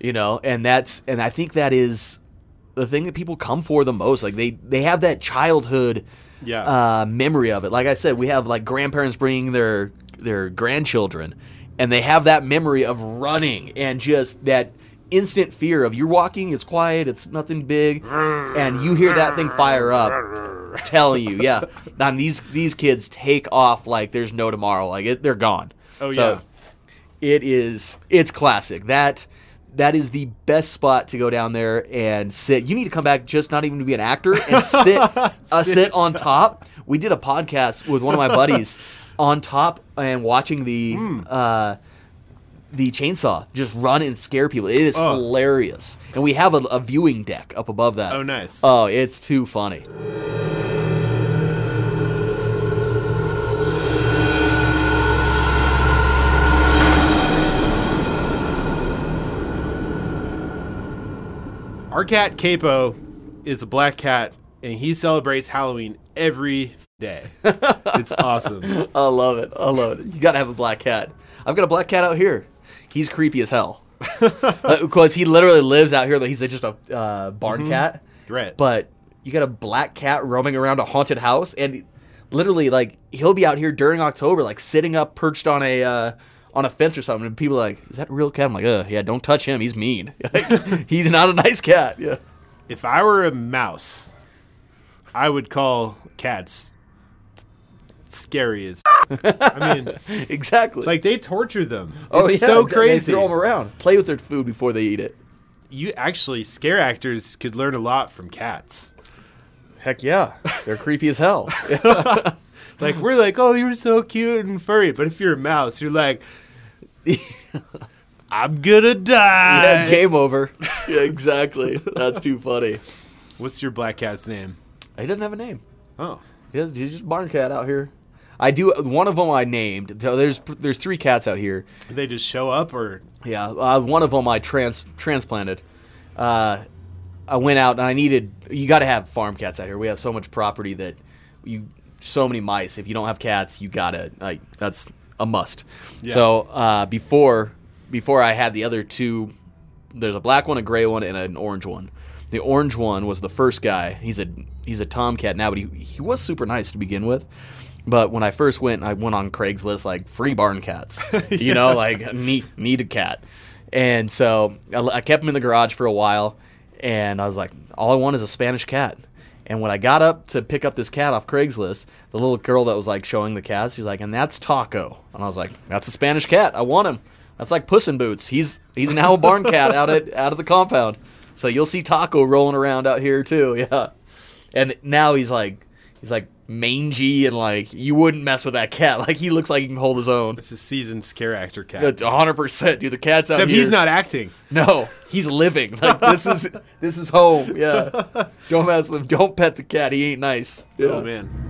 You know, and that's and I think that is the thing that people come for the most. Like they they have that childhood Yeah. uh, memory of it. Like I said, we have like grandparents bringing their their grandchildren, and they have that memory of running and just that instant fear of you're walking, it's quiet, it's nothing big, and you hear that thing fire up, telling you, yeah. And these these kids take off like there's no tomorrow. Like it, they're gone. Oh, So, yeah. it is it's classic. That that is the best spot to go down there and sit. You need to come back just not even to be an actor and sit uh, sit on top. We did a podcast with one of my buddies on top and watching the Hmm. uh, the chainsaw just run and scare people. It is Oh. hilarious, and we have a, a viewing deck up above that. Oh, nice. Oh, it's too funny. Our cat Capo is a black cat and he celebrates Halloween every day. it's awesome. I love it. I love it. You gotta have a black cat. I've got a black cat out here. He's creepy as hell. Because he literally lives out here. Like he's just a uh, barn cat. Right. But you got a black cat roaming around a haunted house, and literally, like he'll be out here during October, like sitting up, perched on a uh, on a fence or something, and people are like, "Is that a real cat?" I'm like, "Uh, yeah, don't touch him. He's mean. he's not a nice cat." Yeah. if I were a mouse, I would call cats scary as. I mean, Exactly. like they torture them. oh it's yeah, so crazy. They throw them around, play with their food before they eat it. you actually scare actors could learn a lot from cats. Heck yeah, they're creepy as hell. Like we're like, oh, you're so cute and furry, but if you're a mouse, you're like, I'm gonna die. Yeah, game over. Yeah, exactly. That's too funny. What's your black cat's name? He doesn't have a name. Oh, Yeah, he's just barn cat out here. I do one of them I named. So there's there's three cats out here. Did they just show up or? Yeah, uh, one of them I trans transplanted. Uh, I went out and I needed. You got to have farm cats out here. We have so much property that you so many mice. If you don't have cats, you gotta like that's a must. Yeah. So uh, before before I had the other two, there's a black one, a gray one, and an orange one. The orange one was the first guy. He's a he's a tomcat now, but he he was super nice to begin with. But when I first went, I went on Craigslist like free barn cats, you know, like need need a cat, and so I, I kept him in the garage for a while, and I was like, all I want is a Spanish cat. And when I got up to pick up this cat off Craigslist, the little girl that was like showing the cats, she's like, and that's Taco, and I was like, that's a Spanish cat. I want him. That's like Puss in Boots. He's he's now a barn cat out at out of the compound. So you'll see Taco rolling around out here too. Yeah, and now he's like he's like mangy and like you wouldn't mess with that cat. Like he looks like he can hold his own. This is seasoned scare actor cat. hundred percent, dude. The cat's out Except here. he's not acting. No, he's living. Like this is this is home. Yeah. Don't mess with him. Don't pet the cat. He ain't nice. Oh, yeah. Oh man.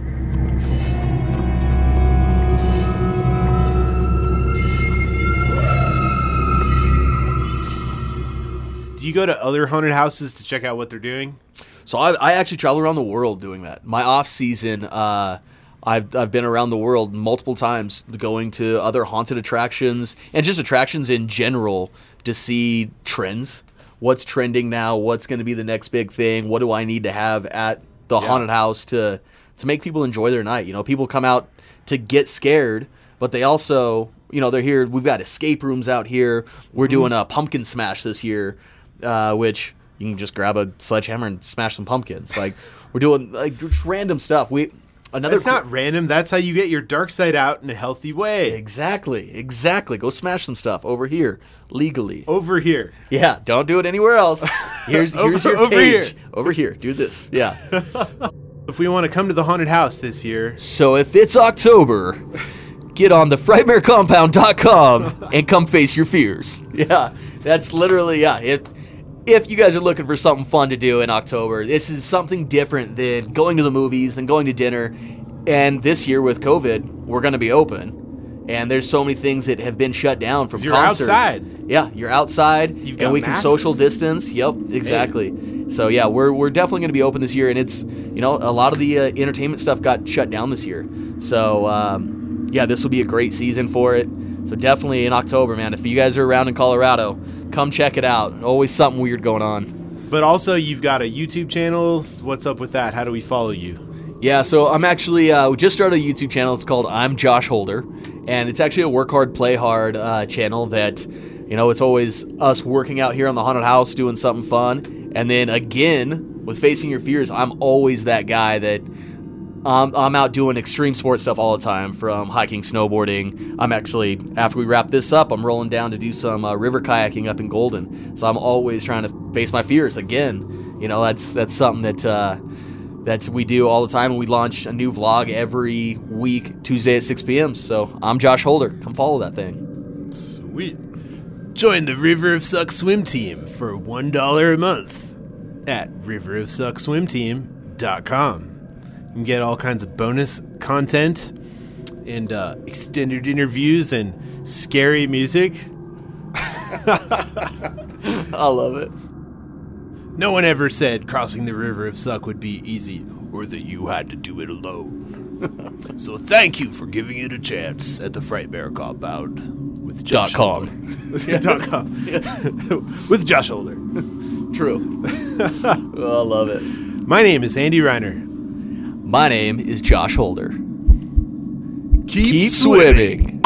Do you go to other haunted houses to check out what they're doing? So I, I actually travel around the world doing that. My off season, uh, I've I've been around the world multiple times, going to other haunted attractions and just attractions in general to see trends. What's trending now? What's going to be the next big thing? What do I need to have at the Yeah. haunted house to to make people enjoy their night? You know, people come out to get scared, but they also, you know, they're here. We've got escape rooms out here. We're doing a pumpkin smash this year, uh, which you can just grab a sledgehammer and smash some pumpkins. Like we're doing like just random stuff. We another That's cool- not random. That's how you get your dark side out in a healthy way. exactly exactly. Go smash some stuff over here legally. Over here. Yeah, don't do it anywhere else. Here's here's Over- your over cage. here. Over here, do this. Yeah. If we want to come to the haunted house this year, So if it's October, get on the frightmarecompound.com and come face your fears. Yeah, that's literally yeah. If you guys are looking for something fun to do in October, this is something different than going to the movies, than going to dinner. And this year with COVID, we're going to be open. And there's so many things that have been shut down from you're concerts. outside. Yeah, you're outside, You've and we can social distance. Yep, exactly. So yeah, we're we're definitely going to be open this year, and it's you know a lot of the uh, entertainment stuff got shut down this year. So um, yeah, this will be a great season for it. So definitely in October, man. If you guys are around in Colorado, come check it out. Always something weird going on. but also you've got a YouTube channel. What's up with that? How do we follow you? Yeah, so I'm actually uh, we just started a YouTube channel. It's called I'm Josh Holder, and it's actually a work hard, play hard uh, channel that you know it's always us working out here on the haunted house doing something fun, and then again with facing your fears, I'm always that guy that. Um, I'm out doing extreme sports stuff all the time, from hiking, snowboarding. I'm actually after we wrap this up, I'm rolling down to do some uh, river kayaking up in Golden. So I'm always trying to face my fears again. You know, that's that's something that uh, that we do all the time, and we launch a new vlog every week, Tuesday at 6 p.m. So I'm Josh Holder. Come follow that thing. Sweet. Join the River of Suck swim team for $1 a month at riverofsuckswimteam.com. You can get all kinds of bonus content and uh, extended interviews and scary music. I love it. No one ever said crossing the River of Suck would be easy or that you had to do it alone. so thank you for giving it a chance at the Frightmare Compound with Dot Josh com. Holder. dot com. with Josh Holder. True. oh, I love it. My name is Andy Reiner. My name is Josh Holder. Keep, Keep swimming.